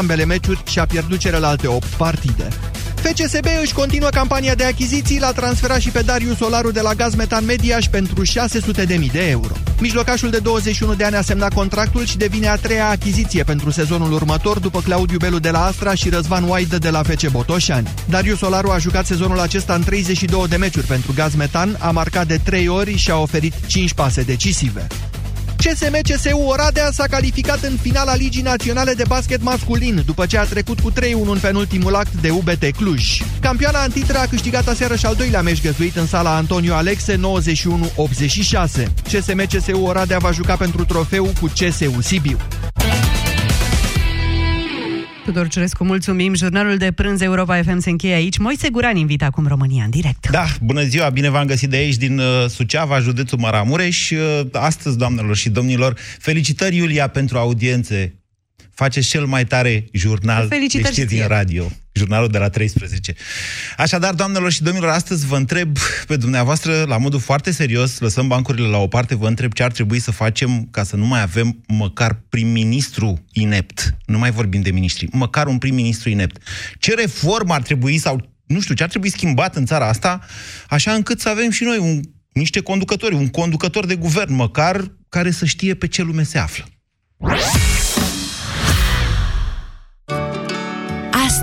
ambele meciuri și a pierdut celelalte 8 partide. FCSB își continuă campania de achiziții, l-a transferat și pe Darius Solaru de la Gaz Metan Mediaș pentru 600.000 de euro. Mijlocașul de 21 de ani a semnat contractul și devine a treia achiziție pentru sezonul următor după Claudiu Belu de la Astra și Răzvan White de la FC Botoșani. Darius Solaru a jucat sezonul acesta în 32 de meciuri pentru Gaz Metan, a marcat de 3 ori și a oferit 5 pase decisive. CSM CSU Oradea s-a calificat în finala Ligii Naționale de Basket Masculin, după ce a trecut cu 3-1 în penultimul act de UBT Cluj. Campioana Antitra a câștigat aseară și al doilea meci găzduit în sala Antonio Alexe 91-86. CSM CSU Oradea va juca pentru trofeu cu CSU Sibiu. Tudor Ciurescu, mulțumim. Jurnalul de prânz Europa FM se încheie aici. Moise Guran invită acum România în direct. Da, bună ziua, bine v-am găsit de aici, din uh, Suceava, județul Maramureș. Uh, astăzi, doamnelor și domnilor, felicitări, Iulia, pentru audiențe. Faceți cel mai tare jurnal Felicitări de știri din radio jurnalul de la 13. Așadar, doamnelor și domnilor, astăzi vă întreb pe dumneavoastră, la modul foarte serios, lăsăm bancurile la o parte, vă întreb ce ar trebui să facem ca să nu mai avem măcar prim-ministru inept. Nu mai vorbim de ministri, măcar un prim-ministru inept. Ce reformă ar trebui sau, nu știu, ce ar trebui schimbat în țara asta, așa încât să avem și noi un, niște conducători, un conducător de guvern, măcar care să știe pe ce lume se află.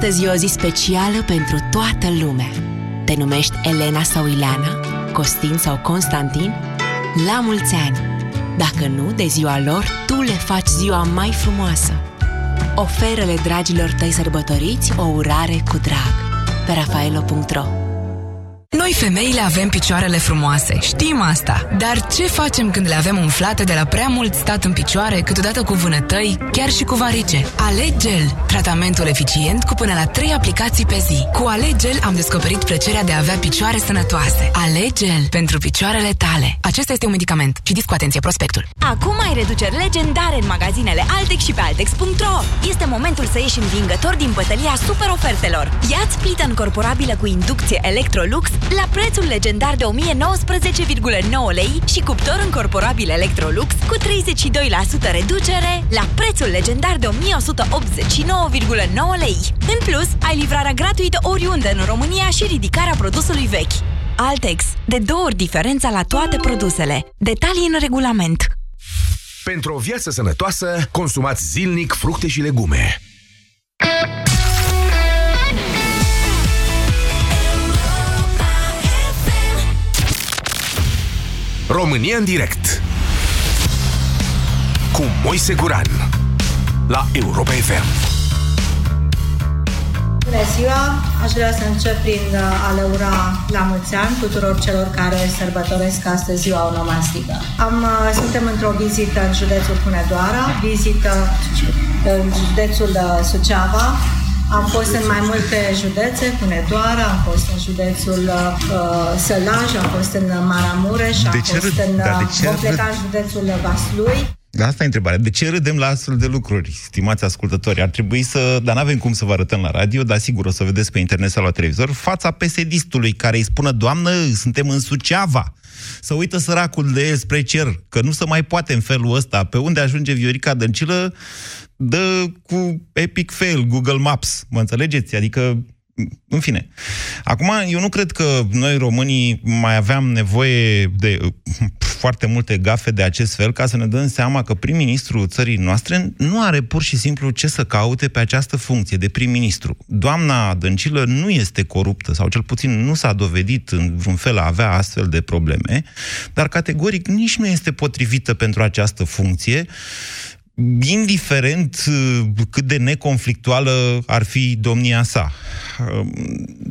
Astăzi e o zi specială pentru toată lumea. Te numești Elena sau Ileana, Costin sau Constantin? La mulți ani! Dacă nu, de ziua lor, tu le faci ziua mai frumoasă. Oferă-le dragilor tăi sărbătoriți o urare cu drag. Pe rafaelo.ro Noi femeile avem picioarele frumoase, știm asta. Dar ce facem când le avem umflate de la prea mult stat în picioare, câteodată cu vânătăi, chiar și cu varice? Alegel, tratamentul eficient cu până la 3 aplicații pe zi. Cu Alegel am descoperit plăcerea de a avea picioare sănătoase. Alegel pentru picioarele tale. Acesta este un medicament. Citiți cu atenție prospectul. Acum ai reduceri legendare în magazinele Altex și pe Altex.ro. Este momentul să ieși învingător din bătălia super ofertelor. Ia-ți plită încorporabilă cu inducție Electrolux la prețul legendar de 1019,9 lei și cuptor încorporabil Electrolux cu 32% reducere la prețul legendar de 1189,9 lei. În plus, ai livrarea gratuită oriunde în România și ridicarea produsului vechi. Altex. De două ori diferența la toate produsele. Detalii în regulament. Pentru o viață sănătoasă, consumați zilnic fructe și legume. România în direct cu Moise Guran la Europa FM. Bună ziua! Aș vrea să încep prin a le ura la mulți ani tuturor celor care sărbătoresc astăzi ziua onomastică. Am, uh, suntem într-o vizită în județul Hunedoara, vizită în județul uh, Suceava, am fost în mai multe județe, Hunedoara, am fost în județul uh, Sălaj, am fost în Maramureș, am De ce fost râd- în... da, de uh, ce vom pleca râd- în județul Vaslui. Asta e întrebarea. De ce râdem la astfel de lucruri, stimați ascultători? Ar trebui să... Dar n-avem cum să vă arătăm la radio, dar sigur o să vedeți pe internet sau la televizor fața pesedistului care îi spună, Doamnă, suntem în Suceava. Să uită săracul de el spre cer, că nu se mai poate în felul ăsta. Pe unde ajunge Viorica Dăncilă, dă cu epic fail Google Maps. Mă înțelegeți? Adică în fine. Acum, eu nu cred că noi românii mai aveam nevoie de uh, foarte multe gafe de acest fel ca să ne dăm seama că prim-ministrul țării noastre nu are pur și simplu ce să caute pe această funcție de prim-ministru. Doamna Dăncilă nu este coruptă, sau cel puțin nu s-a dovedit în vreun fel a avea astfel de probleme, dar categoric nici nu este potrivită pentru această funcție, indiferent uh, cât de neconflictuală ar fi domnia sa. Uh,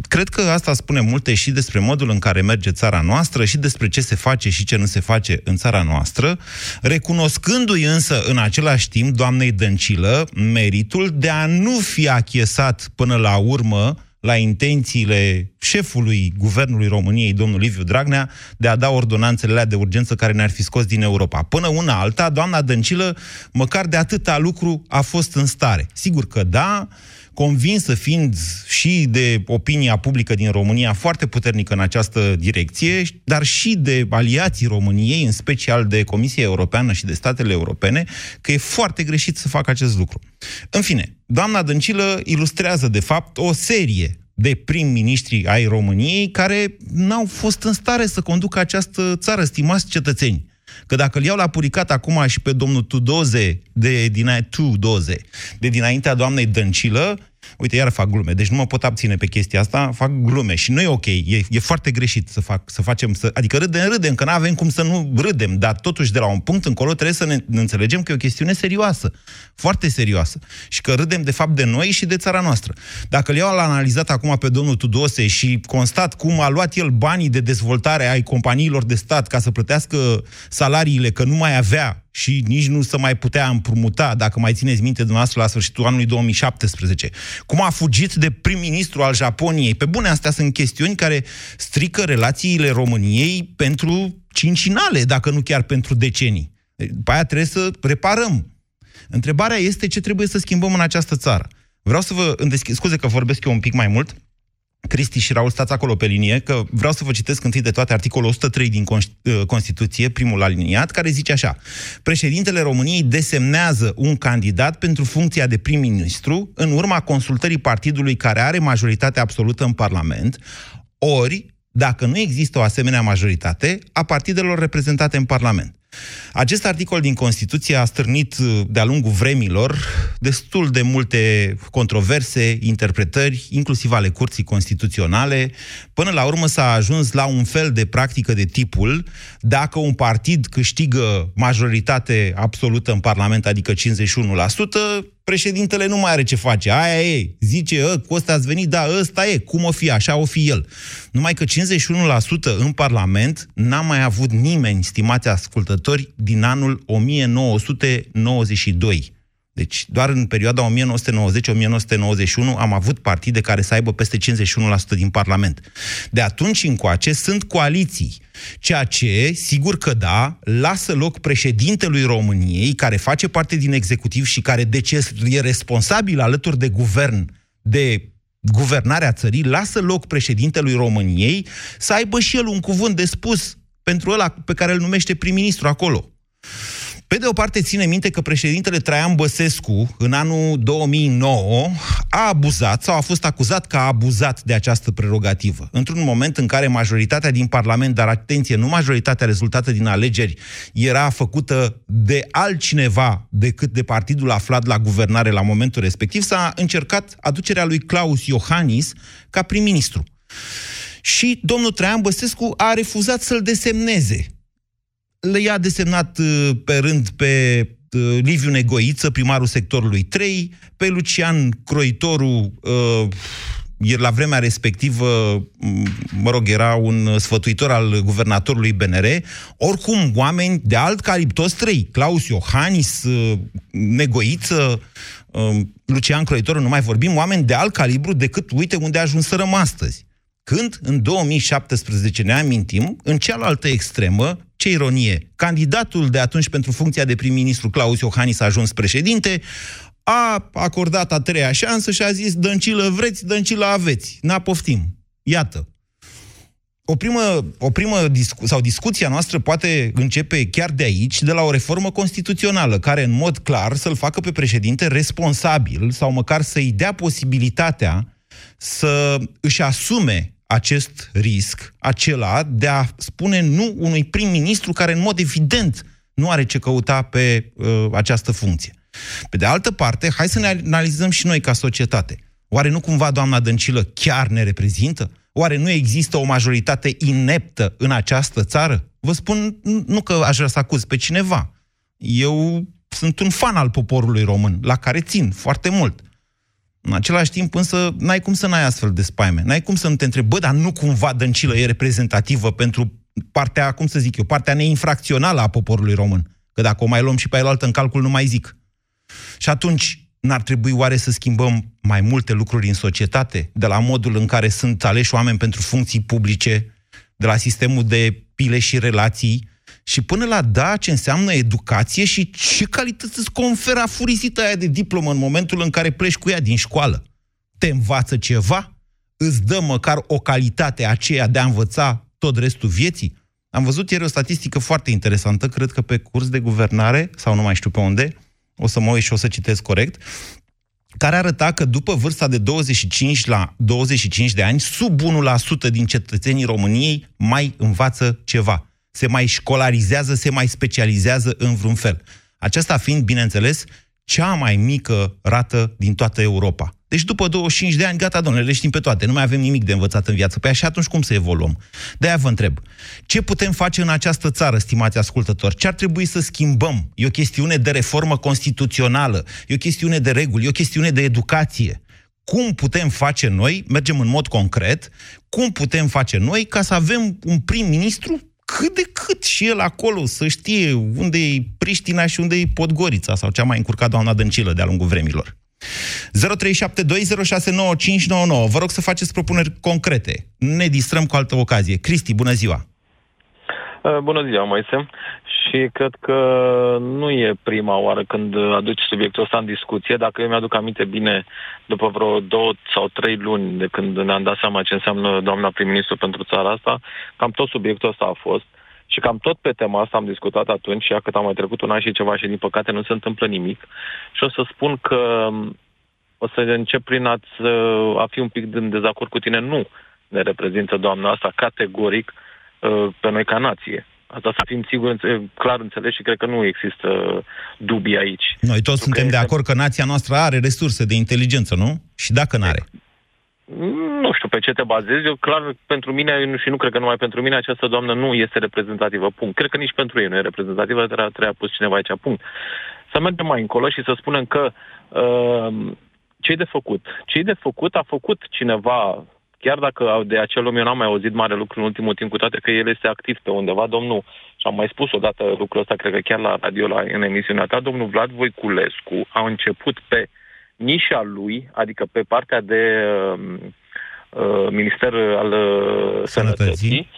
Cred că asta spune multe și despre modul în care merge țara noastră și despre ce se face și ce nu se face în țara noastră, recunoscându-i însă în același timp doamnei Dăncilă meritul de a nu fi achiesat până la urmă la intențiile șefului Guvernului României, domnul Liviu Dragnea, de a da ordonanțele de urgență care ne-ar fi scos din Europa. Până una alta, doamna Dăncilă, măcar de atâta lucru, a fost în stare. Sigur că da, convinsă fiind și de opinia publică din România foarte puternică în această direcție, dar și de aliații României, în special de Comisia Europeană și de statele europene, că e foarte greșit să facă acest lucru. În fine, doamna Dăncilă ilustrează, de fapt, o serie de prim-ministri ai României care n-au fost în stare să conducă această țară, stimați cetățeni. Că dacă îl iau la puricat acum și pe domnul Tudoze, de, din, Tudoze, de dinaintea doamnei Dăncilă, Uite, iar fac glume, deci nu mă pot abține pe chestia asta, fac glume și nu e ok, e, e foarte greșit să, fac, să facem, să, adică râdem, râdem, că nu avem cum să nu râdem, dar totuși de la un punct încolo trebuie să ne, ne înțelegem că e o chestiune serioasă, foarte serioasă și că râdem de fapt de noi și de țara noastră. Dacă îl iau la analizat acum pe domnul Tudose și constat cum a luat el banii de dezvoltare ai companiilor de stat ca să plătească salariile, că nu mai avea și nici nu să mai putea împrumuta, dacă mai țineți minte dumneavoastră la sfârșitul anului 2017. Cum a fugit de prim-ministru al Japoniei. Pe bune, astea sunt chestiuni care strică relațiile României pentru cincinale, dacă nu chiar pentru decenii. După aia trebuie să reparăm. Întrebarea este ce trebuie să schimbăm în această țară. Vreau să vă... Scuze că vorbesc eu un pic mai mult, Cristi și Raul, stați acolo pe linie, că vreau să vă citesc întâi de toate articolul 103 din uh, Constituție, primul aliniat, care zice așa. Președintele României desemnează un candidat pentru funcția de prim-ministru în urma consultării partidului care are majoritate absolută în Parlament, ori, dacă nu există o asemenea majoritate, a partidelor reprezentate în Parlament. Acest articol din Constituție a stârnit uh, de-a lungul vremilor destul de multe controverse, interpretări, inclusiv ale curții constituționale. Până la urmă s-a ajuns la un fel de practică de tipul dacă un partid câștigă majoritate absolută în Parlament, adică 51%, președintele nu mai are ce face. Aia e, zice, ă, cu ăsta ați venit, da, ăsta e, cum o fi, așa o fi el. Numai că 51% în Parlament n-a mai avut nimeni, stimați ascultători, din anul 1992. Deci doar în perioada 1990-1991 am avut partide care să aibă peste 51% din Parlament. De atunci încoace sunt coaliții, ceea ce, sigur că da, lasă loc președintelui României, care face parte din executiv și care de ce e responsabil alături de guvern de guvernarea țării, lasă loc președintelui României să aibă și el un cuvânt de spus pentru ăla pe care îl numește prim-ministru acolo. Pe de o parte, ține minte că președintele Traian Băsescu, în anul 2009, a abuzat sau a fost acuzat că a abuzat de această prerogativă. Într-un moment în care majoritatea din Parlament, dar atenție, nu majoritatea rezultată din alegeri, era făcută de altcineva decât de partidul aflat la guvernare la momentul respectiv, s-a încercat aducerea lui Claus Iohannis ca prim-ministru. Și domnul Traian Băsescu a refuzat să-l desemneze le i-a desemnat uh, pe rând pe uh, Liviu Negoiță, primarul sectorului 3, pe Lucian Croitoru, uh, la vremea respectivă, mă rog, era un sfătuitor al guvernatorului BNR, oricum oameni de alt calibru, toți trei, Claus Iohannis, Negoiță, Lucian Croitoru, nu mai vorbim, oameni de alt calibru decât, uite, unde ajunserăm astăzi. Când, în 2017, ne amintim, în cealaltă extremă, ce ironie, candidatul de atunci pentru funcția de prim-ministru, Claus Iohannis, a ajuns președinte, a acordat a treia șansă și a zis, dăncilă vreți, dăncilă aveți. N-a poftim. Iată. O primă, o primă discu- sau discuția noastră poate începe chiar de aici, de la o reformă constituțională, care în mod clar să-l facă pe președinte responsabil sau măcar să-i dea posibilitatea să își asume acest risc, acela de a spune nu unui prim-ministru care în mod evident nu are ce căuta pe uh, această funcție. Pe de altă parte, hai să ne analizăm și noi ca societate. Oare nu cumva doamna Dăncilă chiar ne reprezintă? Oare nu există o majoritate ineptă în această țară? Vă spun, nu că aș vrea să acuz pe cineva. Eu sunt un fan al poporului român, la care țin foarte mult. În același timp, însă, n-ai cum să n-ai astfel de spaime. N-ai cum să nu te întrebi, bă, dar nu cumva Dăncilă e reprezentativă pentru partea, cum să zic eu, partea neinfracțională a poporului român. Că dacă o mai luăm și pe aia altă în calcul, nu mai zic. Și atunci, N-ar trebui oare să schimbăm mai multe lucruri în societate, de la modul în care sunt aleși oameni pentru funcții publice, de la sistemul de pile și relații, și până la da ce înseamnă educație și ce calități îți conferă afurisită aia de diplomă în momentul în care pleci cu ea din școală. Te învață ceva? Îți dă măcar o calitate aceea de a învăța tot restul vieții? Am văzut ieri o statistică foarte interesantă, cred că pe curs de guvernare, sau nu mai știu pe unde, o să mă uit și o să citesc corect, care arăta că după vârsta de 25 la 25 de ani, sub 1% din cetățenii României mai învață ceva. Se mai școlarizează, se mai specializează în vreun fel. Aceasta fiind, bineînțeles, cea mai mică rată din toată Europa. Deci după 25 de ani, gata, domnule, le știm pe toate, nu mai avem nimic de învățat în viață. Păi așa atunci cum să evoluăm? De-aia vă întreb, ce putem face în această țară, stimați ascultători? Ce ar trebui să schimbăm? E o chestiune de reformă constituțională, e o chestiune de reguli, e o chestiune de educație. Cum putem face noi, mergem în mod concret, cum putem face noi ca să avem un prim-ministru cât de cât și el acolo să știe unde e Priștina și unde e Podgorița sau cea mai încurcat doamna Dăncilă de-a lungul vremilor. 0372069599. Vă rog să faceți propuneri concrete. Ne distrăm cu altă ocazie. Cristi, bună ziua! Uh, bună ziua, Moise. Și cred că nu e prima oară când aduci subiectul ăsta în discuție. Dacă eu mi-aduc aminte bine, după vreo două sau trei luni de când ne-am dat seama ce înseamnă doamna prim-ministru pentru țara asta, cam tot subiectul ăsta a fost. Și cam tot pe tema asta am discutat atunci, și cât am mai trecut un an și ceva și din păcate nu se întâmplă nimic. Și o să spun că o să încep prin a, a fi un pic în dezacord cu tine. Nu ne reprezintă doamna asta categoric uh, pe noi ca nație. Asta să fim sigur, clar înțeles și cred că nu există dubii aici. Noi toți suntem de acord că nația noastră are resurse de inteligență, nu? Și dacă nu are? Nu știu pe ce te bazezi. Eu, clar, pentru mine, și nu cred că numai pentru mine, această doamnă nu este reprezentativă. Punct. Cred că nici pentru ei nu e reprezentativă, dar trebuie pus cineva aici. Punct. Să mergem mai încolo și să spunem că uh, ce de făcut? ce de făcut a făcut cineva, chiar dacă de acel om eu n-am mai auzit mare lucru în ultimul timp, cu toate că el este activ pe undeva, domnul, și am mai spus odată lucrul ăsta, cred că chiar la radio, la, în emisiunea ta, domnul Vlad Voiculescu a început pe nișa lui, adică pe partea de uh, uh, Minister al uh, Sănătății, Sănătății,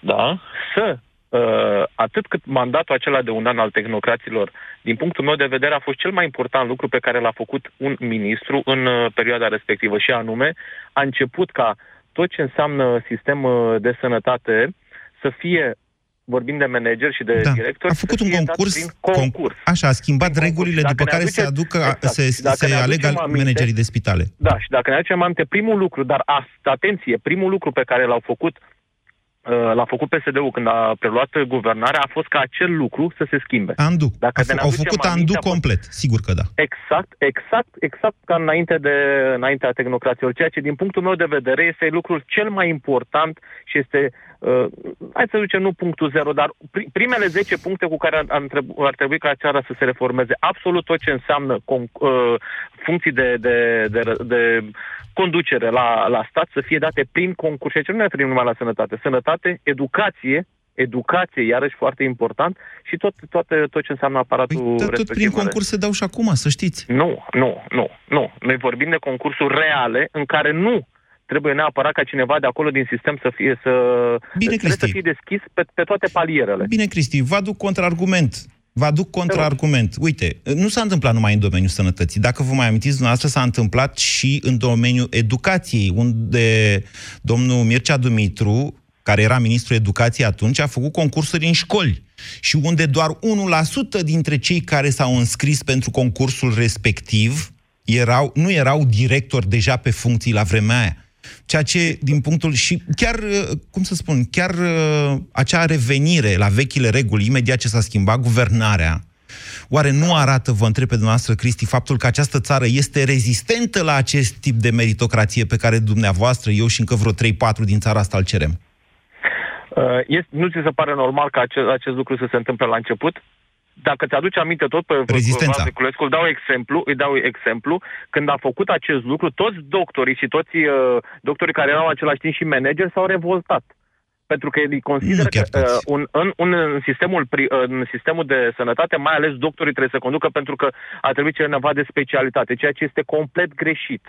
da, să uh, atât cât mandatul acela de un an al tehnocraților, din punctul meu de vedere, a fost cel mai important lucru pe care l-a făcut un ministru în uh, perioada respectivă și anume a început ca tot ce înseamnă sistem uh, de sănătate să fie vorbim de manager și de da. director, a făcut un concurs, concurs. Așa, a schimbat prin regulile concurs. după care aduce, se aducă, exact. se, se alegă aminte, managerii de spitale. Da, și dacă ne aducem aminte, primul lucru, dar atenție, primul lucru pe care l-au făcut uh, l-a făcut PSD-ul când a preluat guvernarea a fost ca acel lucru să se schimbe. Andu. Dacă a f- au făcut andu complet, sigur că da. Exact, exact, exact ca înainte de înaintea tehnocrației. Ceea ce din punctul meu de vedere este lucrul cel mai important și este uh, hai să zicem nu punctul zero, dar pri- primele 10 puncte cu care ar, ar, trebui, ar trebui ca țara să se reformeze. Absolut tot ce înseamnă con- uh, funcții de, de, de, de conducere la, la stat să fie date prin concurs. Și nu ne referim numai la sănătate. Sănătate, educație, educație, iarăși foarte important, și tot, toate, tot ce înseamnă aparatul păi, respectiv. Tot prin concurs se dau și acum, să știți. Nu, nu, nu, nu. Noi vorbim de concursuri reale în care nu trebuie neapărat ca cineva de acolo din sistem să fie să, Bine, Cristi. să fie deschis pe, pe toate palierele. Bine, Cristi, vă aduc contraargument. Vă aduc contraargument. Uite, nu s-a întâmplat numai în domeniul sănătății. Dacă vă mai amintiți, dumneavoastră s-a întâmplat și în domeniul educației, unde domnul Mircea Dumitru, care era ministrul educației atunci, a făcut concursuri în școli și unde doar 1% dintre cei care s-au înscris pentru concursul respectiv erau, nu erau directori deja pe funcții la vremea aia. Ceea ce, din punctul... Și chiar, uh, cum să spun, chiar uh, acea revenire la vechile reguli, imediat ce s-a schimbat guvernarea, Oare nu arată, vă întreb pe dumneavoastră, Cristi, faptul că această țară este rezistentă la acest tip de meritocrație pe care dumneavoastră, eu și încă vreo 3-4 din țara asta îl cerem? Uh, este, nu ți se pare normal ca acest, acest lucru să se întâmple la început? Dacă ți-aduci aminte tot pe Rezistența. Culescu, îl dau exemplu, îi dau exemplu, când a făcut acest lucru, toți doctorii și toți uh, doctorii care erau în același timp și manageri s-au revoltat. pentru că ei consideră că uh, un, în, un, în, sistemul, în sistemul de sănătate, mai ales doctorii trebuie să conducă pentru că ar trebui cineva de specialitate, ceea ce este complet greșit.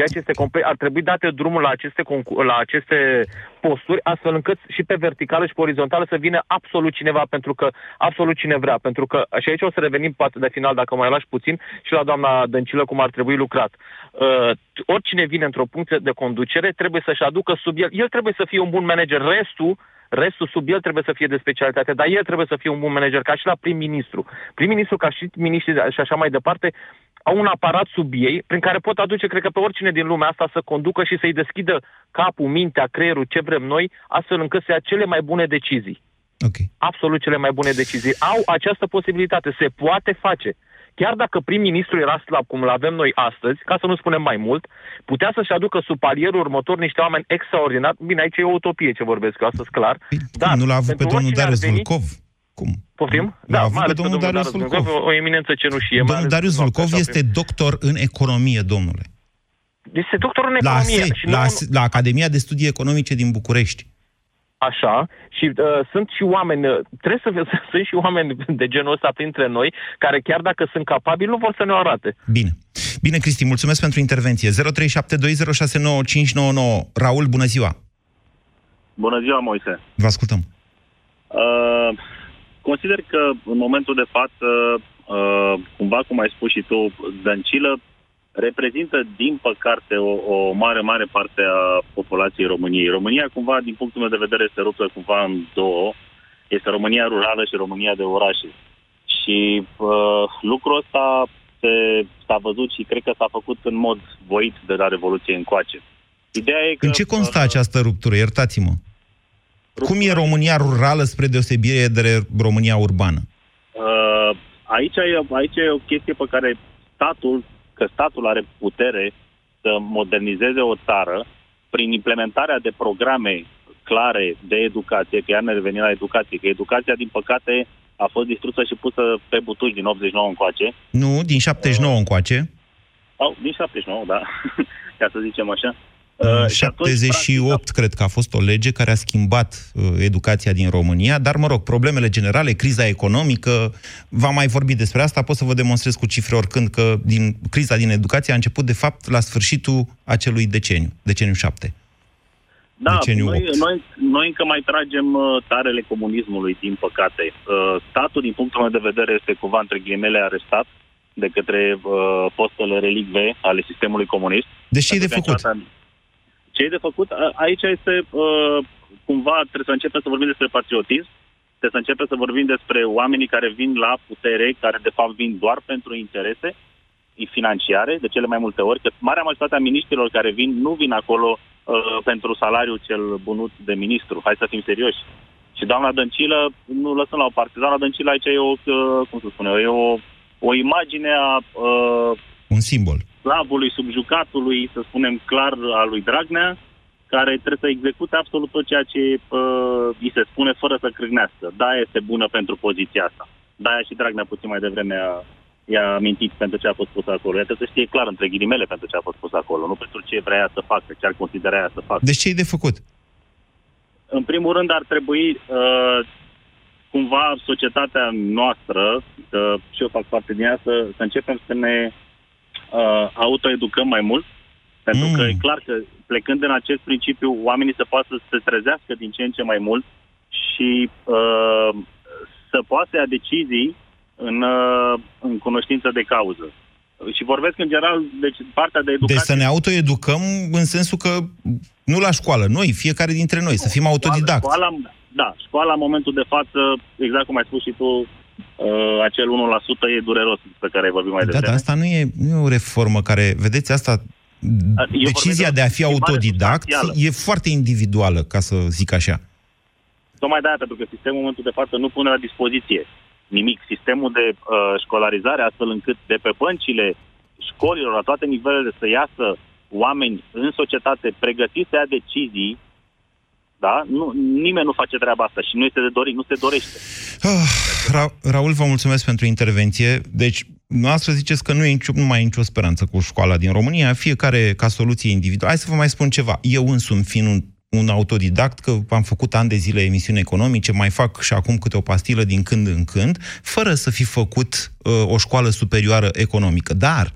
Ceea ce este complet, ar trebui date drumul la aceste, la aceste posturi, astfel încât și pe verticală și pe orizontală să vină absolut cineva, pentru că absolut cine vrea. Pentru că, și aici o să revenim poate de final, dacă mai lași puțin, și la doamna Dăncilă cum ar trebui lucrat. Uh, oricine vine într-o funcție de conducere trebuie să-și aducă sub el, el trebuie să fie un bun manager, restul Restul sub el trebuie să fie de specialitate, dar el trebuie să fie un bun manager, ca și la prim-ministru. Prim-ministru, ca și miniștri și așa mai departe, au un aparat sub ei prin care pot aduce, cred că, pe oricine din lumea asta să conducă și să-i deschidă capul, mintea, creierul, ce vrem noi, astfel încât să ia cele mai bune decizii. Okay. Absolut cele mai bune decizii. Au această posibilitate. Se poate face. Chiar dacă prim-ministru era slab, cum îl avem noi astăzi, ca să nu spunem mai mult, putea să-și aducă sub palierul următor niște oameni extraordinari. Bine, aici e o utopie ce vorbesc eu astăzi, clar. Păi, dar nu l-a avut pe domnul Darius Vulcov? Cum? Poftim? Da, mai ales pe domnul Darius Vulcov. O eminență cenușie. Domnul Darius Vulcov este doctor în economie, domnule. Este doctor în economie. La, și la, nu... la Academia de Studii Economice din București. Așa, și uh, sunt și oameni, uh, trebuie să sunt și oameni de genul ăsta printre noi, care chiar dacă sunt capabili, nu vor să ne arate. Bine. Bine, Cristi, mulțumesc pentru intervenție. 0372069599. Raul, bună ziua! Bună ziua, Moise! Vă ascultăm. Uh, consider că în momentul de față, uh, cumva cum ai spus și tu, Dăncilă reprezintă, din păcate, o, o mare, mare parte a populației României. România, cumva, din punctul meu de vedere, se ruptă cumva în două. Este România rurală și România de orașe. Și uh, lucrul ăsta se, s-a văzut și cred că s-a făcut în mod voit de la Revoluție încoace. Ideea e că, în ce constă uh, această ruptură? Iertați-mă. Ruptura... Cum e România rurală spre deosebire de România urbană? Uh, aici, e, aici e o chestie pe care statul că statul are putere să modernizeze o țară prin implementarea de programe clare de educație, că ea ne reveni la educație, că educația, din păcate, a fost distrusă și pusă pe butuci din 89 încoace. Nu, din 79 uh, încoace. Sau, din 79, da, ca să zicem așa. În 78, atunci, cred că a fost o lege care a schimbat uh, educația din România, dar, mă rog, problemele generale, criza economică, v-am mai vorbit despre asta, pot să vă demonstrez cu cifre oricând că din, criza din educație a început, de fapt, la sfârșitul acelui deceniu, deceniu 7. Da, deceniu noi, 8. Noi, noi încă mai tragem uh, tarele comunismului, din păcate. Uh, statul, din punctul meu de vedere, este cumva, între ghilimele, arestat de către uh, postele relicve ale sistemului comunist. Deci ce e de făcut? Ce e de făcut? Aici este uh, cumva trebuie să începem să vorbim despre patriotism, trebuie să începem să vorbim despre oamenii care vin la putere, care de fapt vin doar pentru interese financiare, de cele mai multe ori, că marea majoritate a miniștrilor care vin nu vin acolo uh, pentru salariul cel bunut de ministru. Hai să fim serioși. Și doamna Dăncilă, nu lăsăm la o parte, doamna Dăncilă aici e o, uh, cum să spune, e o, o imagine a... Uh, Un simbol slavului, subjucatului, să spunem clar, al lui Dragnea, care trebuie să execute absolut tot ceea ce uh, îi se spune fără să crâgnească. Da, este bună pentru poziția asta. Da, și Dragnea puțin mai devreme a, i-a amintit pentru ce a fost pus acolo. Ea trebuie să știe clar, între ghilimele, pentru ce a fost pus acolo, nu pentru ce vrea să facă, ce ar considera ea să facă. Deci ce e de făcut? În primul rând ar trebui uh, cumva societatea noastră, că și eu fac parte din ea, să, să începem să ne uh, autoeducăm mai mult, pentru mm. că e clar că plecând din acest principiu, oamenii se poată să se trezească din ce în ce mai mult și uh, să poată ia decizii în, uh, în cunoștință de cauză. Și vorbesc în general, deci partea de educație... Deci să ne autoeducăm în sensul că nu la școală, noi, fiecare dintre noi, să fim autodidacți. Școala, da, școala în momentul de față, exact cum ai spus și tu, uh, acel 1% e dureros pe care ai vorbit mai devreme. Da, dar asta nu e, nu e o reformă care, vedeți, asta eu decizia de a fi autodidact e foarte individuală, ca să zic așa. Tocmai de-aia, pentru că sistemul în momentul de față nu pune la dispoziție nimic. Sistemul de uh, școlarizare, astfel încât de pe băncile școlilor, la toate nivelele, să iasă oameni în societate pregătiți să ia decizii da? Nu, nimeni nu face treaba asta și nu este de dorit, nu se dorește. Ah, Ra- Raul, vă mulțumesc pentru intervenție. Deci, noastră ziceți că nu, e nicio, nu mai e nicio speranță cu școala din România, fiecare ca soluție individuală. Hai să vă mai spun ceva. Eu însumi, fiind un un autodidact, că am făcut ani de zile emisiuni economice, mai fac și acum câte o pastilă din când în când, fără să fi făcut uh, o școală superioară economică. Dar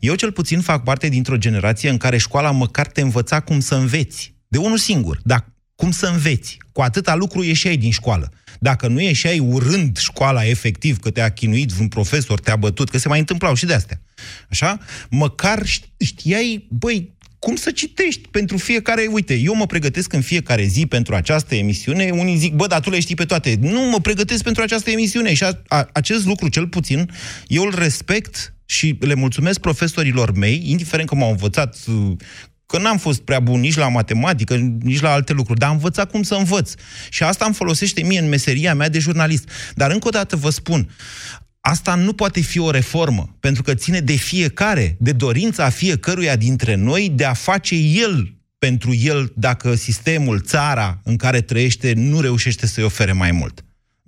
eu cel puțin fac parte dintr-o generație în care școala măcar te învăța cum să înveți. De unul singur, dar cum să înveți. Cu atâta lucru ieșeai din școală. Dacă nu ieșeai urând școala efectiv, că te-a chinuit un profesor, te-a bătut, că se mai întâmplau și de astea. Așa? Măcar știai, băi, cum să citești pentru fiecare... Uite, eu mă pregătesc în fiecare zi pentru această emisiune, unii zic, bă, dar tu le știi pe toate. Nu, mă pregătesc pentru această emisiune și a, a, acest lucru, cel puțin, eu îl respect și le mulțumesc profesorilor mei, indiferent că m-au învățat că n-am fost prea bun nici la matematică, nici la alte lucruri, dar am învățat cum să învăț. Și asta îmi folosește mie în meseria mea de jurnalist. Dar încă o dată vă spun, Asta nu poate fi o reformă, pentru că ține de fiecare, de dorința fiecăruia dintre noi de a face el pentru el dacă sistemul, țara în care trăiește nu reușește să-i ofere mai mult.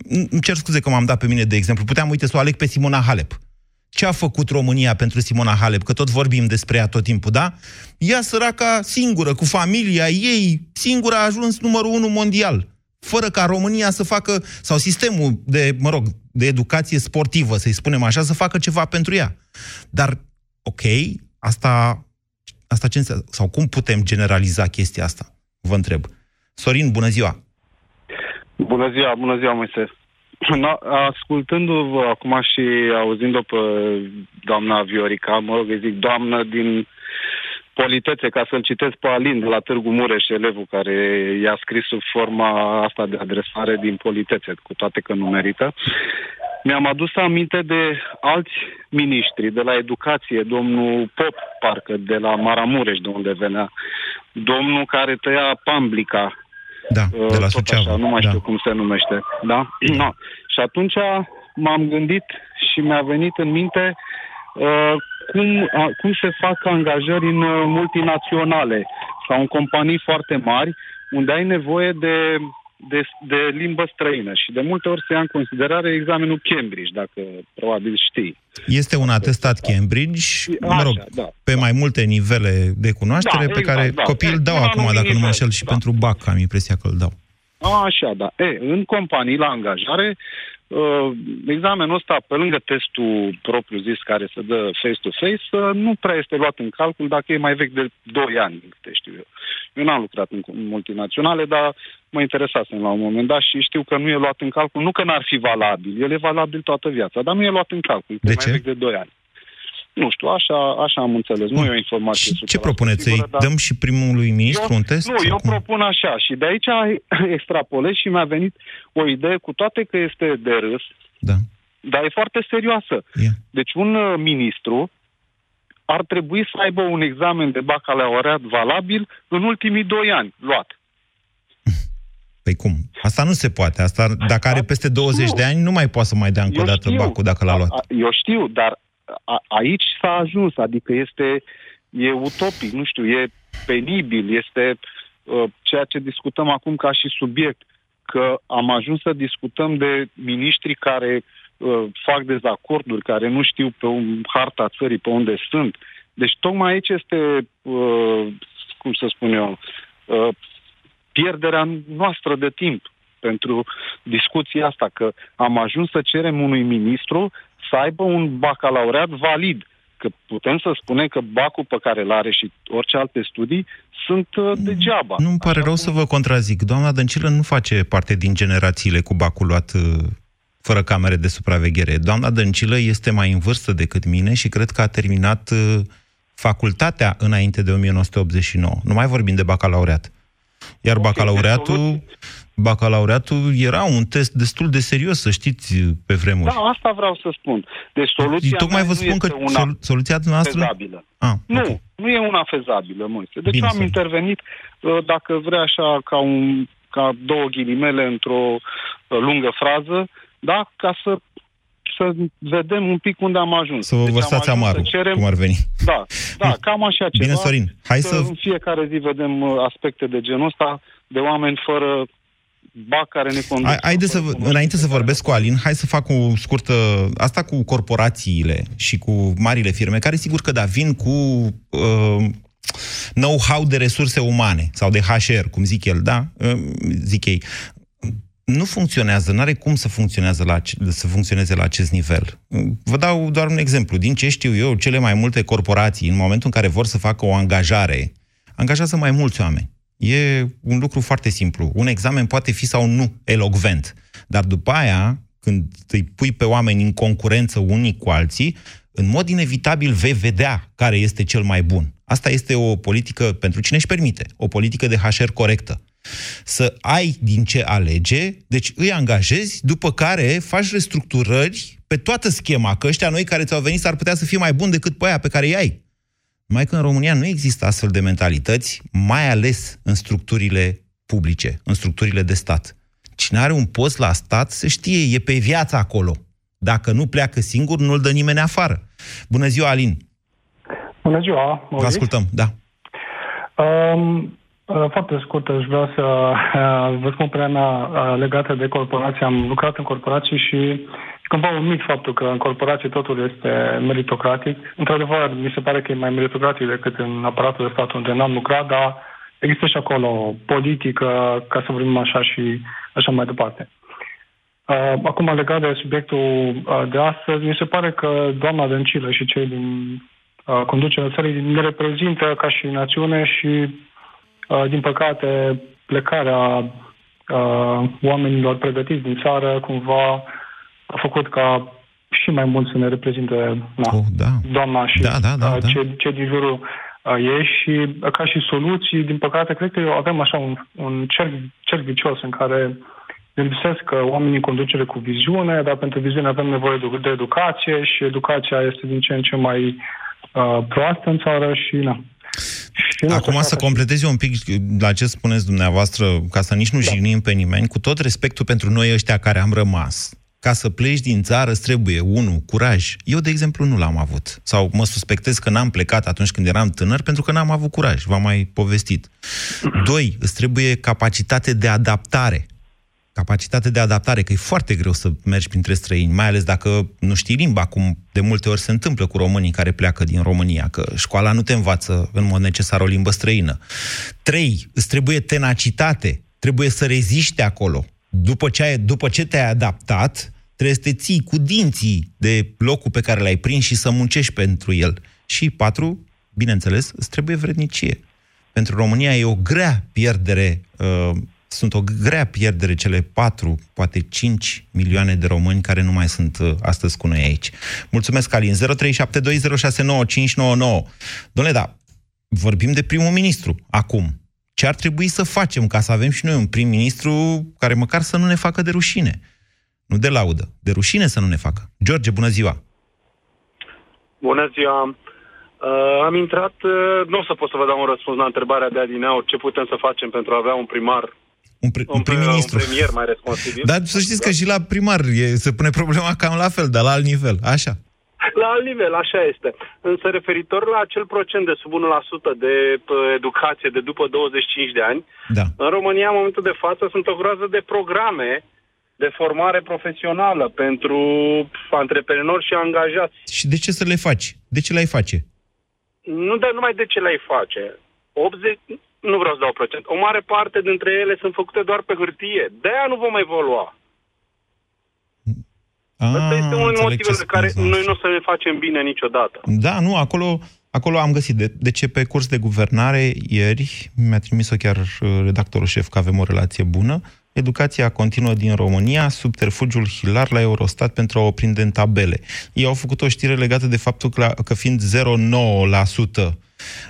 Îmi cer scuze că m-am dat pe mine de exemplu. Puteam, uite, să o aleg pe Simona Halep. Ce a făcut România pentru Simona Halep? Că tot vorbim despre ea tot timpul, da? Ea săraca singură, cu familia ei, singură a ajuns numărul unu mondial. Fără ca România să facă, sau sistemul de, mă rog, de educație sportivă, să-i spunem așa, să facă ceva pentru ea. Dar, ok, asta, asta ce înseamnă? Sau cum putem generaliza chestia asta? Vă întreb. Sorin, bună ziua! Bună ziua, bună ziua, Moise. Ascultându-vă acum și auzind-o pe doamna Viorica, mă rog, zic doamnă din politețe, ca să-l citesc pe Alin de la Târgu Mureș, elevul care i-a scris sub forma asta de adresare din politețe, cu toate că nu merită. Mi-am adus aminte de alți miniștri de la educație, domnul Pop, parcă, de la Maramureș, de unde venea, domnul care tăia Pamblica, da, de la Suceava. Așa, nu mai da. știu cum se numește. Da? No. Și atunci m-am gândit și mi-a venit în minte uh, cum, uh, cum se fac angajări în uh, multinaționale sau în companii foarte mari, unde ai nevoie de, de, de limbă străină și de multe ori se ia în considerare examenul Cambridge, dacă probabil știi. Este un atestat Cambridge, mă Așa, rog, da, pe mai multe nivele de cunoaștere, Da, pe exact, care da. copiii îl dau La acum, anumit dacă nu mă nivel, înșel, și da. pentru BAC, am impresia că îl dau. A, Așa, da. E, în companii, la angajare, uh, examenul ăsta, pe lângă testul propriu zis care se dă face-to-face, uh, nu prea este luat în calcul dacă e mai vechi de 2 ani, din câte știu eu. Eu n-am lucrat în multinaționale, dar mă interesasem la un moment dat și știu că nu e luat în calcul, nu că n-ar fi valabil, el e valabil toată viața, dar nu e luat în calcul, că De e ce? mai vechi de 2 ani. Nu știu, așa, așa am înțeles, nu e o informație Și ce 100% propuneți? Să-i sigură, dar- dăm și primului ministru eu, un test? Nu, sau eu cum? propun așa și de aici extrapolez și mi-a venit o idee, cu toate că este de râs, Da. dar e foarte serioasă. Ia. Deci un uh, ministru ar trebui să aibă un examen de bacalaureat valabil în ultimii doi ani, luat. Păi cum? Asta nu se poate. Asta, dacă are peste 20 Nu. de ani, nu mai poate să mai dea încă o Eu dată știu. bacul dacă l-a luat. A- Eu știu, dar a, aici s-a ajuns, adică este e utopic, nu știu, e penibil, este uh, ceea ce discutăm acum ca și subiect, că am ajuns să discutăm de miniștri care uh, fac dezacorduri, care nu știu pe un, harta țării pe unde sunt. Deci tocmai aici este, uh, cum să spun eu, uh, pierderea noastră de timp pentru discuția asta, că am ajuns să cerem unui ministru să aibă un bacalaureat valid. Că putem să spunem că bacul pe care îl are și orice alte studii sunt uh, degeaba. Nu-mi pare rău să vă contrazic. Doamna Dăncilă nu face parte din generațiile cu bacul luat uh, fără camere de supraveghere. Doamna Dăncilă este mai în vârstă decât mine și cred că a terminat uh, facultatea înainte de 1989. Nu mai vorbim de bacalaureat. Iar bacalaureatul, bacalaureatul era un test destul de serios, să știți, pe vremuri. Da, asta vreau să spun. Deci soluția Tocmai mea vă nu spun că este una sol- soluția noastră... fezabilă. Ah, Nu, ok. nu e una fezabilă, Moise. Deci Bine, am Sorin. intervenit, uh, dacă vrea așa, ca, un, ca două ghilimele într-o uh, lungă frază, da, ca să să vedem un pic unde am ajuns. Să vă Deci am vărsați ajuns amarul, să cerem, cum ar veni. Da, da, cam așa ceva. Bine, Sorin, hai să- În fiecare zi vedem uh, aspecte de genul ăsta de oameni fără bac care ne conduc. Hai- Haideți să, vă- înainte să vorbesc cu Alin, hai să fac o scurtă... Asta cu corporațiile și cu marile firme, care sigur că da, vin cu uh, know-how de resurse umane sau de HR, cum zic el, da? Zic ei nu funcționează, nu are cum să, funcționează la, să funcționeze la acest nivel. Vă dau doar un exemplu. Din ce știu eu, cele mai multe corporații, în momentul în care vor să facă o angajare, angajează mai mulți oameni. E un lucru foarte simplu. Un examen poate fi sau nu elogvent, dar după aia, când îi pui pe oameni în concurență unii cu alții, în mod inevitabil vei vedea care este cel mai bun. Asta este o politică, pentru cine își permite, o politică de HR corectă să ai din ce alege, deci îi angajezi, după care faci restructurări pe toată schema, că ăștia noi care ți-au venit s-ar putea să fie mai buni decât pe aia pe care îi ai. Mai că în România nu există astfel de mentalități, mai ales în structurile publice, în structurile de stat. Cine are un post la stat, se știe, e pe viață acolo. Dacă nu pleacă singur, nu-l dă nimeni afară. Bună ziua, Alin! Bună ziua! Vă ascultăm, da. Um, Uh, foarte scurt, aș vrea să uh, vă spun părerea mea uh, legată de corporații. Am lucrat în corporații și cumva un mit faptul că în corporații totul este meritocratic. Într-adevăr, mi se pare că e mai meritocratic decât în aparatul de stat unde n-am lucrat, dar există și acolo politică, ca să vorbim așa și așa mai departe. Acum, legat de subiectul de astăzi, mi se pare că doamna Dăncilă și cei din conducerea țării ne reprezintă ca și națiune și Uh, din păcate, plecarea uh, oamenilor pregătiți din țară cumva a făcut ca și mai mult să ne reprezinte na, oh, da. doamna și da, da, da, uh, da. ce, ce din jurul ei și ca și soluții, din păcate, cred că avem așa un, un cerc, cerc vicios în care lipsesc oamenii în conducere cu viziune, dar pentru viziune avem nevoie de, de educație și educația este din ce în ce mai uh, proastă în țară și na, Acum să completez eu un pic la ce spuneți dumneavoastră, ca să nici nu da. jignim pe nimeni, cu tot respectul pentru noi ăștia care am rămas. Ca să pleci din țară îți trebuie, unu, curaj. Eu, de exemplu, nu l-am avut. Sau mă suspectez că n-am plecat atunci când eram tânăr pentru că n-am avut curaj. V-am mai povestit. Doi, îți trebuie capacitate de adaptare capacitate de adaptare, că e foarte greu să mergi printre străini, mai ales dacă nu știi limba, cum de multe ori se întâmplă cu românii care pleacă din România, că școala nu te învață în mod necesar o limbă străină. Trei, îți trebuie tenacitate, trebuie să reziști acolo. După ce, ai, după ce te-ai adaptat, trebuie să te ții cu dinții de locul pe care l-ai prins și să muncești pentru el. Și patru, bineînțeles, îți trebuie vrednicie. Pentru România e o grea pierdere uh, sunt o grea pierdere cele 4, poate 5 milioane de români care nu mai sunt uh, astăzi cu noi aici. Mulțumesc, Alin. 0372069599. Domnule, da, vorbim de primul ministru acum. Ce ar trebui să facem ca să avem și noi un prim-ministru care măcar să nu ne facă de rușine? Nu de laudă, de rușine să nu ne facă. George, bună ziua! Bună ziua! Uh, am intrat, uh, nu o să pot să vă dau un răspuns la întrebarea de adineaur, ce putem să facem pentru a avea un primar un, pri- un prim-ministru. Un premier mai responsabil. Dar să știți că și la primar e, se pune problema cam la fel, dar la alt nivel, așa. La alt nivel, așa este. Însă referitor la acel procent de sub 1% de educație de după 25 de ani, da. în România, în momentul de față, sunt o groază de programe de formare profesională pentru antreprenori și angajați. Și de ce să le faci? De ce le-ai face? Nu de, numai de ce le-ai face. 80, nu vreau să dau procent, o mare parte dintre ele sunt făcute doar pe hârtie. De-aia nu vom evolua. A, Asta este unul din motivele care noi nu o să ne facem bine niciodată. Da, nu, acolo, acolo am găsit. De, de ce pe curs de guvernare ieri, mi-a trimis-o chiar uh, redactorul șef că avem o relație bună, educația continuă din România, subterfugiul hilar la Eurostat pentru a o prinde în tabele. Ei au făcut o știre legată de faptul că, că fiind 0,9%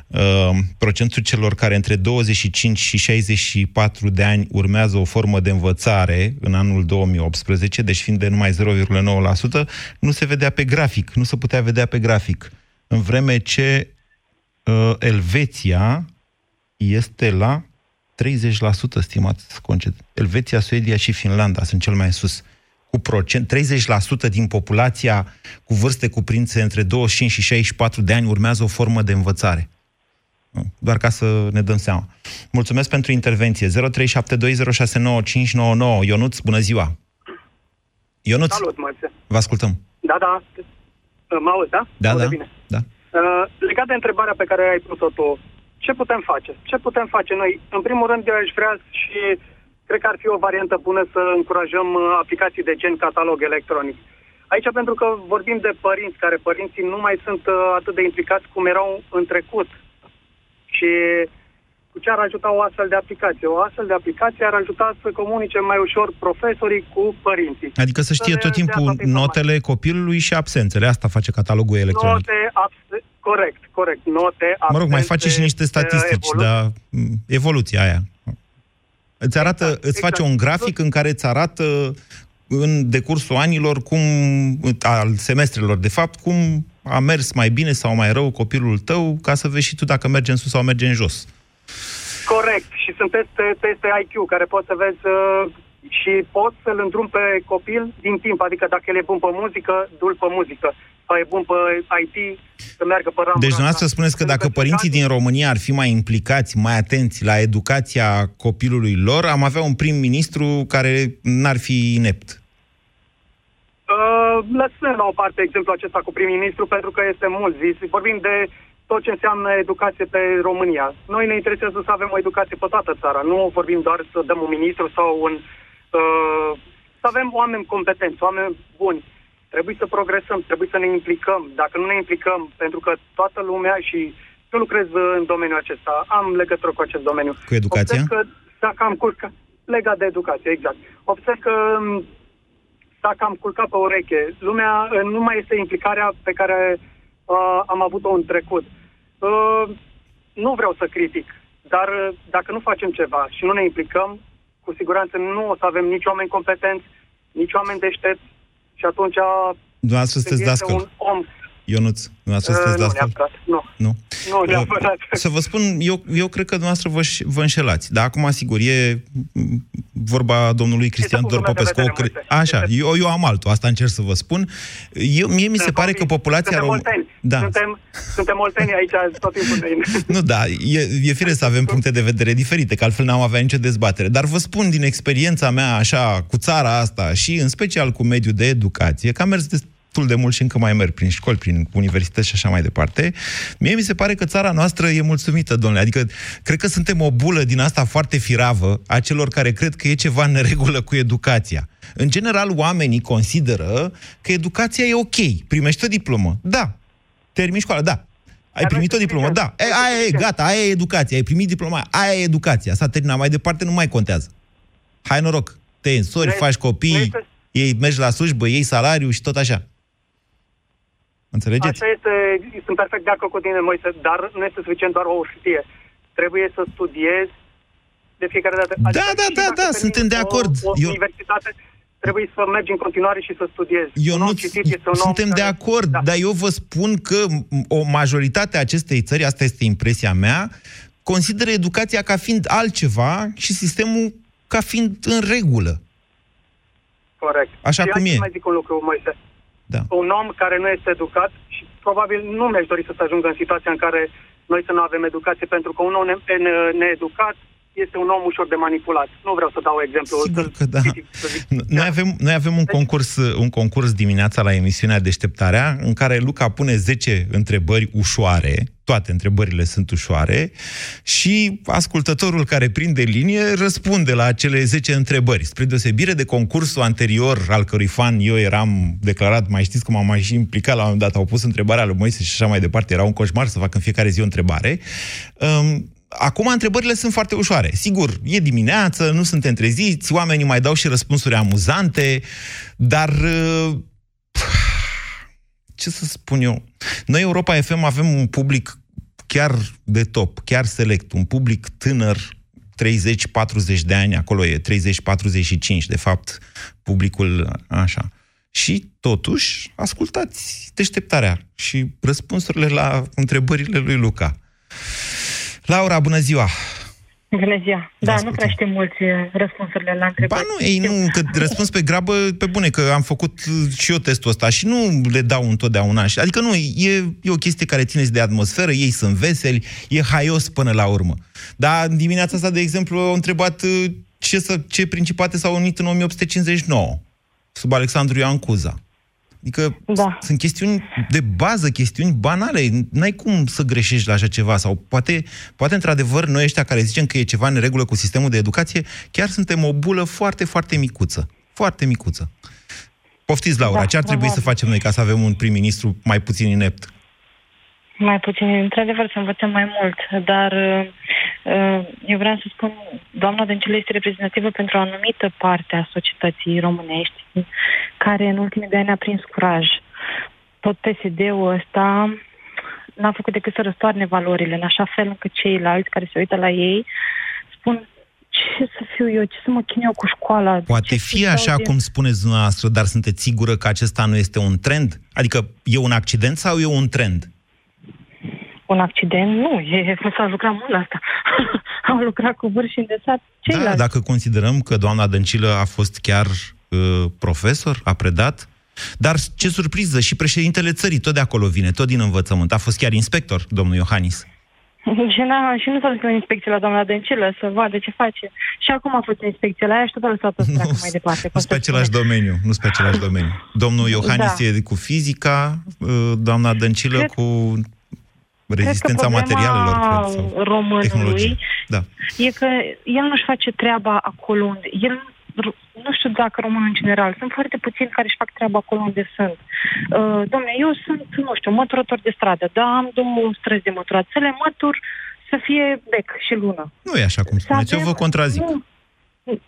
Uh, procentul celor care între 25 și 64 de ani urmează o formă de învățare în anul 2018, deci fiind de numai 0,9%, nu se vedea pe grafic, nu se putea vedea pe grafic. În vreme ce uh, Elveția este la 30%, stimați concet. Elveția, Suedia și Finlanda sunt cel mai sus. Cu procent, 30% din populația cu vârste cuprinse între 25 și 64 de ani urmează o formă de învățare. Doar ca să ne dăm seama. Mulțumesc pentru intervenție. 0372069599. Ionuț, bună ziua! Ionuț, Salut, Marce. vă ascultăm. Da, da. Mă auzi, da? Da, Aude da. Bine. da. Uh, legat de întrebarea pe care ai pus-o tu, ce putem face? Ce putem face noi? În primul rând, eu aș vrea și cred că ar fi o variantă bună să încurajăm uh, aplicații de gen catalog electronic. Aici pentru că vorbim de părinți, care părinții nu mai sunt uh, atât de implicați cum erau în trecut. Și cu ce ar ajuta o astfel de aplicație? O astfel de aplicație ar ajuta să comunice mai ușor profesorii cu părinții. Adică să știe tot timpul notele copilului și absențele. Asta face catalogul electronic. Note, abs- corect, corect. Note, absențe, Mă rog, mai face și niște statistici, evoluții. dar m, evoluția aia. Îți arată, Exact, îți face exact. un grafic în care îți arată în decursul anilor cum, al semestrelor, de fapt, cum a mers mai bine sau mai rău copilul tău, ca să vezi și tu dacă merge în sus sau merge în jos. Corect. Și sunt teste, teste IQ care poți să vezi uh, și poți să-l îndrum pe copil din timp. Adică dacă el e bun pe muzică, du pe muzică. Sau e bun pe IT, să meargă pe ramură. Deci dumneavoastră spuneți că dacă părinții din România ar fi mai implicați, mai atenți la educația copilului lor, am avea un prim-ministru care n-ar fi inept. Uh, lăsând la o parte exemplul acesta cu prim-ministru, pentru că este mult zis. Vorbim de tot ce înseamnă educație pe România. Noi ne interesează să avem o educație pe toată țara. Nu vorbim doar să dăm un ministru sau un... Uh, să avem oameni competenți, oameni buni. Trebuie să progresăm, trebuie să ne implicăm. Dacă nu ne implicăm, pentru că toată lumea și eu lucrez în domeniul acesta, am legătură cu acest domeniu. Cu educația? Observ că s-a cam culcat, legat de educație, exact. Observ că m, s-a cam culcat pe ureche. Lumea uh, nu mai este implicarea pe care uh, am avut-o în trecut. Uh, nu vreau să critic, dar uh, dacă nu facem ceva și nu ne implicăm, cu siguranță nu o să avem nici oameni competenți, nici oameni deștepți și atunci Dumneavoastră când sunteți este dascăl. un om Ionuț, dumneavoastră Uh, sunteți nu dascăl? neapărat, nu. Nu? Nu neapărat. Să vă spun, eu, eu cred că dumneavoastră vă, ș- vă înșelați. Dar acum, sigur, e m, vorba domnului Cristian punctul meu de Dor Popescu. vedere, o cre- Așa, eu, eu am altul, asta încerc să vă spun. Eu, mie mi se pare că populația Suntem română... molteni. Da. Suntem, suntem molteni aici tot timpul noi. Nu, da, e, e fire să avem puncte de vedere diferite, că altfel n-am avea nicio dezbatere. Dar vă spun din experiența mea, așa, cu țara asta și în special cu mediul de educație, că am mers destul de mult și încă mai merg prin școli, prin universități și așa mai departe, mie mi se pare că țara noastră e mulțumită, domnule. Adică, cred că suntem o bulă din asta foarte firavă a celor care cred că e ceva în neregulă cu educația. În general, oamenii consideră că educația e ok. Primești o diplomă. Da. Termini școala. Da. Ai primit o diplomă? Da. E, aia e, gata, aia e educația. Ai primit diploma, aia e educația. S-a terminat. Mai departe nu mai contează. Hai noroc. Te însori, faci copii, ei mergi la slujbă, iei salariu și tot așa. Înțelegeți? Așa este, sunt perfect de acord cu tine, Moise, dar nu este suficient doar o hârtie. Trebuie să studiezi de fiecare dată. Da, Adică da, și da, dacă da, termini suntem de o- acord. O, Eu- universitate, trebuie să mergi în continuare și să studiezi. Eu Un nu om citit este un om suntem de care- acord, da. dar eu vă spun că m, o majoritate a acestei țări, asta este impresia mea, consideră educația ca fiind altceva și sistemul ca fiind în regulă. Corect. Așa și cum hai e. să mai zic un lucru, Moise. Da. Un om care nu este educat și probabil nu mi-aș dori să se ajungă în situația în care noi să nu avem educație, pentru că un om ne- ne- needucat este un om ușor de manipulat. Nu vreau să dau exemplu. Sigur că da. Noi avem, noi avem un, concurs, un concurs dimineața la emisiunea Deșteptarea, în care Luca pune 10 întrebări ușoare, toate întrebările sunt ușoare, și ascultătorul care prinde linie răspunde la acele 10 întrebări. Spre deosebire de concursul anterior, al cărui fan eu eram declarat, mai știți cum am mai și implicat la un moment dat, au pus întrebarea lui Moise și așa mai departe, era un coșmar să fac în fiecare zi o întrebare. Um, Acum întrebările sunt foarte ușoare. Sigur, e dimineață, nu suntem treziți, oamenii mai dau și răspunsuri amuzante, dar uh, ce să spun eu? Noi, Europa FM, avem un public chiar de top, chiar select, un public tânăr, 30-40 de ani, acolo e 30-45, de fapt, publicul așa. Și totuși, ascultați deșteptarea și răspunsurile la întrebările lui Luca. Laura, bună ziua! Bună ziua. Da, nu prea știu mulți uh, răspunsurile la întrebări. Ba nu, ei nu, că răspuns pe grabă, pe bune, că am făcut uh, și eu testul ăsta și nu le dau întotdeauna. Și- Adică nu, e, e o chestie care ține de atmosferă, ei sunt veseli, e haios până la urmă. Dar în dimineața asta, de exemplu, au întrebat uh, ce, să, ce principate s-au unit în 1859, sub Alexandru Ioan Cuza. Adică Da. sunt chestiuni de bază, chestiuni banale. N-ai cum să greșești la așa ceva. Sau poate, poate într-adevăr, noi ăștia care zicem că e ceva în regulă cu sistemul de educație, chiar suntem o bulă foarte, foarte micuță. Foarte micuță. Poftiți, Laura, Da, ce ar trebui să probabil. facem noi ca să avem un prim-ministru mai puțin inept? Mai puțin, într-adevăr, să învățăm mai mult, dar uh, eu vreau să spun, doamna Dăncilă este reprezentativă pentru o anumită parte a societății românești, care în ultimii doi ani a prins curaj. Tot PSD-ul ăsta n-a făcut decât să răstoarne valorile, în așa fel încât ceilalți care se uită la ei spun ce să fiu eu, ce să mă chin eu cu școala. Poate ce să fi dau așa de- cum spuneți dumneavoastră, dar sunteți sigură că acesta nu este un trend? Adică e un accident sau e un trend? Un accident? Nu, e, s-a lucrat mult la asta. Am lucrat cu vârf și îndesat Da, ceilalți. dacă considerăm că doamna Dăncilă a fost chiar uh, profesor, a predat, dar ce surpriză, și președintele țării, tot de acolo vine, tot din învățământ. A fost chiar inspector, domnul Iohannis. Și, n-a, și nu s-a dus la inspecție la doamna Dăncilă să vadă ce face. Și acum a fost inspecție la ea și tot a lăsat-o să treacă mai departe. Nu pe același domeniu, nu pe același domeniu. Domnul Iohannis Da. e cu fizica, uh, doamna Dăncilă Cred- cu rezistența cred că problema materialelor, cred, sau românului tehnologie. Da. e că el nu-și face treaba acolo unde... El, nu știu dacă românul în general, sunt foarte puțini care își fac treaba acolo unde sunt. Uh, domne, eu sunt, nu știu, măturător de stradă, da, am două străzi de măturat, să le mătur să fie bec și lună. Nu e așa cum spuneți, eu vă contrazic. Nu,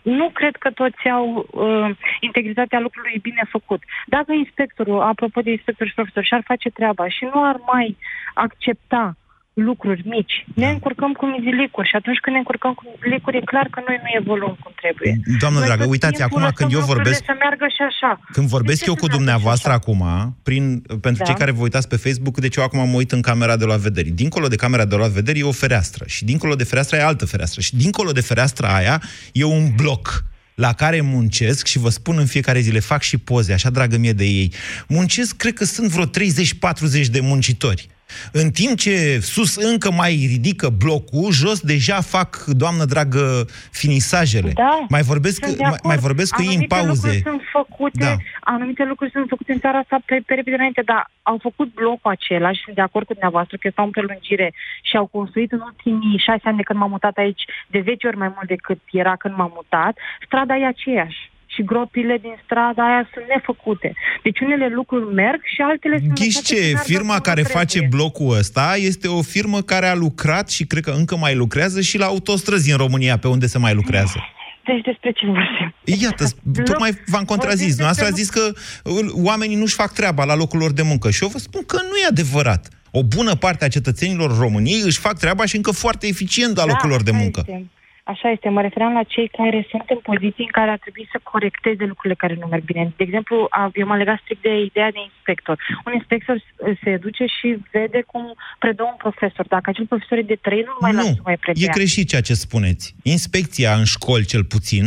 nu cred că toți au uh, integritatea lucrului bine făcut. Dacă inspectorul, apropo de inspector și profesor, și-ar face treaba și nu ar mai accepta lucruri mici, ne Da. încurcăm cu mizilicuri și atunci când ne încurcăm cu mizilicuri e clar că noi nu evoluăm cum trebuie. Doamnă Noi dragă, tot uitați, timpul acum lăsăm când eu lucrurile vorbesc- să meargă și așa. Când vorbesc eu cu dumneavoastră acum, prin, pentru Da. cei care vă uitați pe Facebook, deci eu acum mă uit în camera de la vedere. Dincolo de camera de la vedere e o fereastră și dincolo de fereastră e altă fereastră și dincolo de fereastra aia e un bloc la care muncesc și vă spun în fiecare zi, le fac și poze, așa dragă mie de ei. Muncesc, cred că sunt vreo 30-40 de muncitori. În timp ce sus încă mai ridică blocul, jos deja fac, doamnă dragă, finisajele. Da, mai vorbesc, sunt de mai, acord. mai vorbesc cu ei în Anumite pauze. Lucruri sunt făcute, Da. Anumite lucruri sunt făcute în țara asta pe, pe repede înainte, dar au făcut blocul acela și sunt de acord cu dumneavoastră că stau în prelungire și au construit în ultimii șase ani de când m-am mutat aici de 10 ori mai mult decât era când m-am mutat. Strada e aceeași. Și gropile din strada aia sunt nefăcute. Deci unele lucruri merg și altele sunt Ghiși lăsate să ce, meargă firma cum care trebuie. face blocul ăsta este o firmă care a lucrat și cred că încă mai lucrează și la autostrăzi în România, pe unde se mai lucrează. Deci despre ce vorbim? Iată, tocmai v-am contrazis. Noastră a zis că uh, oamenii nu-și fac treaba la locul lor de muncă. Și eu vă spun că nu e adevărat. O bună parte a cetățenilor României își fac treaba și încă foarte eficient la locul lor de Da, așa muncă. Este. Așa este. Mă refeream la cei care sunt în poziții în care ar trebui să corecteze lucrurile care nu merg bine. De exemplu, a- eu m-am legat strict de ideea de inspector. Un inspector s- se duce și vede cum predă un profesor. Dacă acel profesor e de trei, nu mai lasă să mai Nu, predea. e greșit ceea ce spuneți. Inspecția în școli, cel puțin,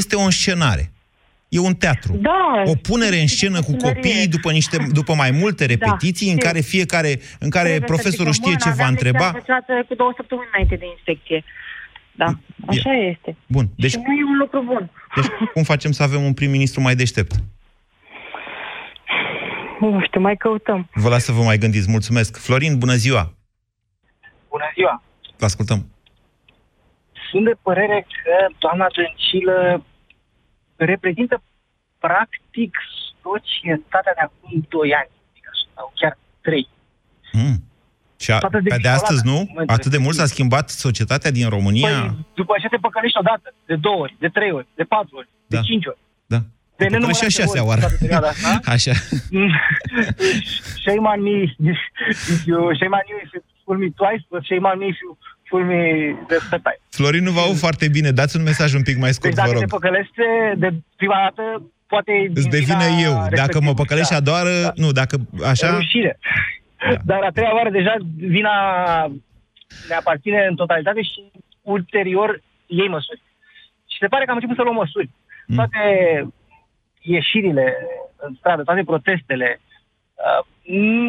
este o înscenare. E un teatru. Da, o punere în scenă cu copiii după, niște, după mai multe repetiții, în știu. care fiecare, în care Trebuie să profesorul ridicăm știe ce mâna, va aveam întreba. lecția învățată cu două săptămâni înainte de inspecție. Da, așa este. Bun, deci, Și nu e un lucru bun. deci cum facem să avem un prim-ministru mai deștept? Nu știu, mai căutăm. Vă las să vă mai gândiți. Mulțumesc. Florin, bună ziua! Bună ziua! Vă ascultăm. Sunt de părere că doamna Dăncilă reprezintă practic societatea de acum 2 ani, adică, sau chiar 3. Mm. Și a, Toată pe de dezvoltată astăzi, nu? în momentul Atât de mult s-a schimbat societatea din România? Păi, după ce te păcălești odată, de două ori, de trei ori, de patru ori, Da. de cinci ori, Da. de Păi și a nenumărate șasea ori oară. în toată perioada asta, Așa. shame on me, if you, shame on you if you fool me twice, but shame on me if you fool me the third time. Florin nu vă aud foarte bine. Dați un mesaj un pic mai scurt, Deci vă dacă te rog. păcălește de prima dată, poate... Îți din devine vina eu. Dacă mă respectivului, păcălești da. a doua oară, nu, dacă așa... Rușine. Dar a treia oară deja vina ne aparține în totalitate și ulterior iei măsuri. Și se pare că am început să luăm măsuri. Toate ieșirile în stradă, toate protestele, uh,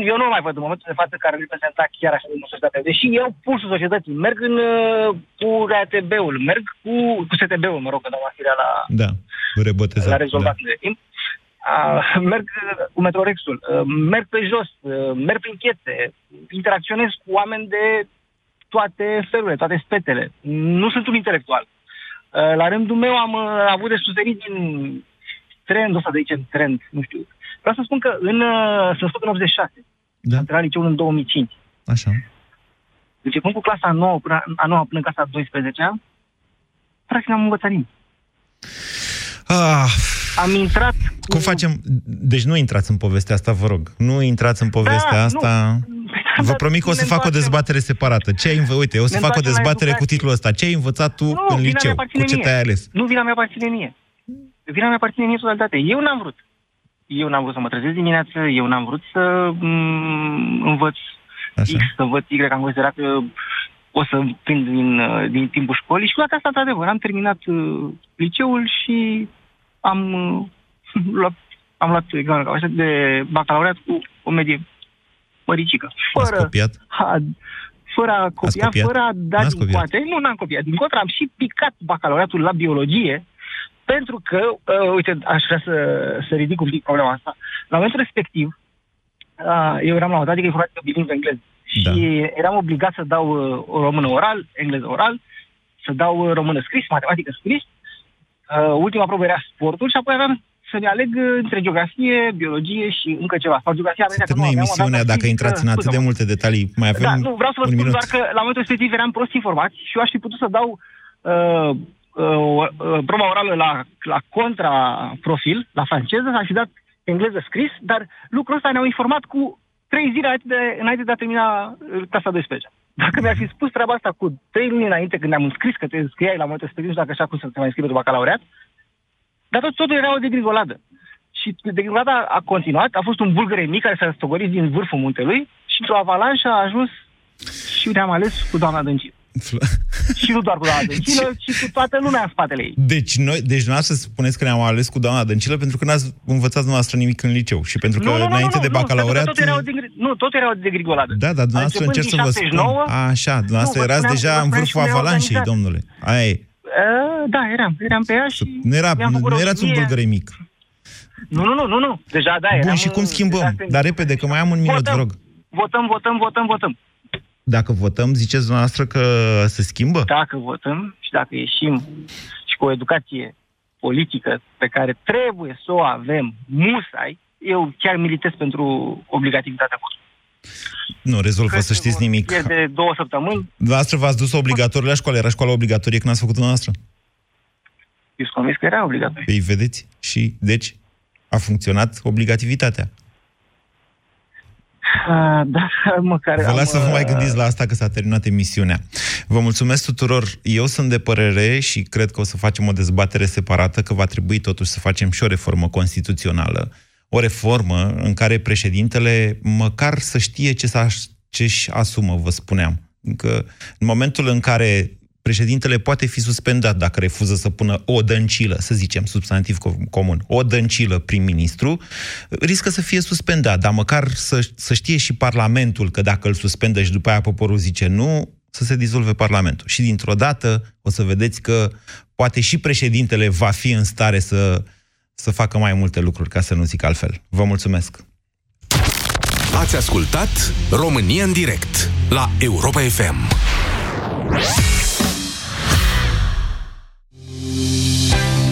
eu nu mai văd în momentul de față care reprezenta chiar așa de societate. Deși eu pulsul societății, merg în, uh, cu RATB-ul, merg cu, cu STB-ul, mă rog, că doamna Firea la, Da, vă rebotezat. l-a rezolvat da. de timp. Uh, merg cu Metrorexul, uh, merg pe jos, uh, merg prin chețe, interacționez cu oameni de toate felurile, toate spetele. Nu sunt un intelectual. Uh, la rândul meu am uh, avut de suferit din trendul ăsta, de aici, trend, nu știu. Vreau să spun că în, uh, sunt născut în 86. Da. Am terminat liceul în 2005. Așa. Începând cu clasa 9 până, a 9 până în clasa 12 practic n-am învățat nimic. Ah, Am intrat... cum facem? Deci nu intrați în povestea asta, vă rog. Nu intrați în povestea Da, asta. nu. Vă promit că o să Ne fac o întoarcem- dezbatere separată. Ce ai învă... Uite, o să Ne fac o întoarcem la dezbatere cu educație. titlul ăsta. Ce ai învățat tu Nu, în vina liceu? mea aparține Cu ce mie. te-ai ales? Nu, vina mea aparține mie. Vina mea aparține mie în totalitate. Eu n-am vrut. Eu n-am vrut să mă trezesc dimineață, eu n-am vrut să m- învăț Așa. X, să învăț Y, am considerat că o să prind din, uh, din timpul școlii și cu toate astea, într-adevăr, am terminat uh, liceul și am uh, luat, am luat examenul de bacalaureat cu o medie măricică. Ați Fără, copiat? ha, fără a copia, copiat? fără a da N-ați din copiat? coate. Nu, n-am copiat. Din contră, am și picat bacalaureatul la biologie pentru că, uh, uite, aș vrea să, să ridic un pic problema asta. La momentul respectiv, uh, eu eram la o dată informatică bilingvă engleză Da. și eram obligat să dau uh, o română oral, engleză oral, să dau uh, română scris, matematică scris. Uh, ultima probă era sportul și apoi aveam să ne aleg uh, între geografie, biologie și încă ceva. Sau geografia Se termină emisiunea dacă intrați în atât de multe detalii. Mai avem da, nu, vreau să vă un spun minut. doar că la momentul respectiv eram prost informați și eu aș fi putut să dau uh, uh, uh, proba orală la, la contra profil, la franceză, aș fi dat engleză scris, dar lucrul ăsta ne-au informat cu trei zile înainte de, înainte de a termina uh, clasa 12. Dacă mi-ar fi spus treaba asta cu trei luni înainte, când ne-am înscris, că te scriai la momentul respectiv, nu știu dacă așa cum să te mai înscrii pentru bacalaureat, dar tot, totul era o degrigoladă. Și degringolada a continuat, a fost un bulgăre mic care s-a stogorit din vârful muntelui și într-o avalanșă a ajuns și ne-am ales cu doamna Dăncilă. și nu doar cu doamna Dăncilă, ci cu toată lumea în spatele ei. Deci, noi, deci dumneavoastră spuneți că ne-am ales cu doamna Dăncilă pentru că n-ați învățat dumneavoastră nimic în liceu și pentru că înainte de bacalaureat... Nu, tot era o degri- nu, tot era o degrigoladă. Da, dar dumneavoastră încerc să vă spun. Așa, dumneavoastră Nu, vă erați spuneam- deja vă în spuneam vârful și avalanșei, neorganizat. domnule. Aia e. Uh, da, eram. Eram pe ea și... Nu, era, mi-am nu, făcut nu erați un roșie. bulgăre mic. Nu, nu, nu, nu, nu. Deja, da, eram Bun, și cum în- schimbăm? deja pe- Dar repede, că mai am un minut, Votăm. vă rog. Votăm, votăm, votăm, votăm. Dacă votăm, ziceți dumneavoastră că se schimbă? Dacă votăm și dacă ieșim și cu o educație politică pe care trebuie să o avem musai, eu chiar militez pentru obligativitatea votului. Nu rezolvă, să știți nimic. E de două săptămâni, Dumneavoastră v-ați dus obligatoriu la școală. Era școala obligatorie când ați făcut dumneavoastră? eu sunt convins că era obligatoriu. Păi vedeți? Și, deci, a funcționat obligativitatea. Ah, Da, măcar Vă am, las să vă mai uh, gândiți la asta că s-a terminat emisiunea. Vă mulțumesc tuturor. Eu sunt de părere și cred că o să facem o dezbatere separată, că va trebui totuși să facem și o reformă constituțională. O reformă în care președintele măcar să știe ce, s-a, ce își asumă, vă spuneam. Că în momentul în care președintele poate fi suspendat dacă refuză să pună o dăncilă, să zicem, substantiv co- comun, o dăncilă prim-ministru, riscă să fie suspendat, dar măcar să, să știe și Parlamentul că dacă îl suspendă și după aia poporul zice nu, să se dizolve Parlamentul. Și dintr-o dată o să vedeți că poate și președintele va fi în stare să, să facă mai multe lucruri, ca să nu zic altfel. Vă mulțumesc! Ați ascultat România în direct la Europa FM.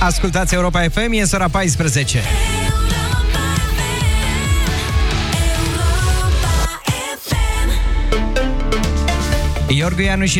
Ascultați Europa FM, e ora 14. Iorgu Ianu și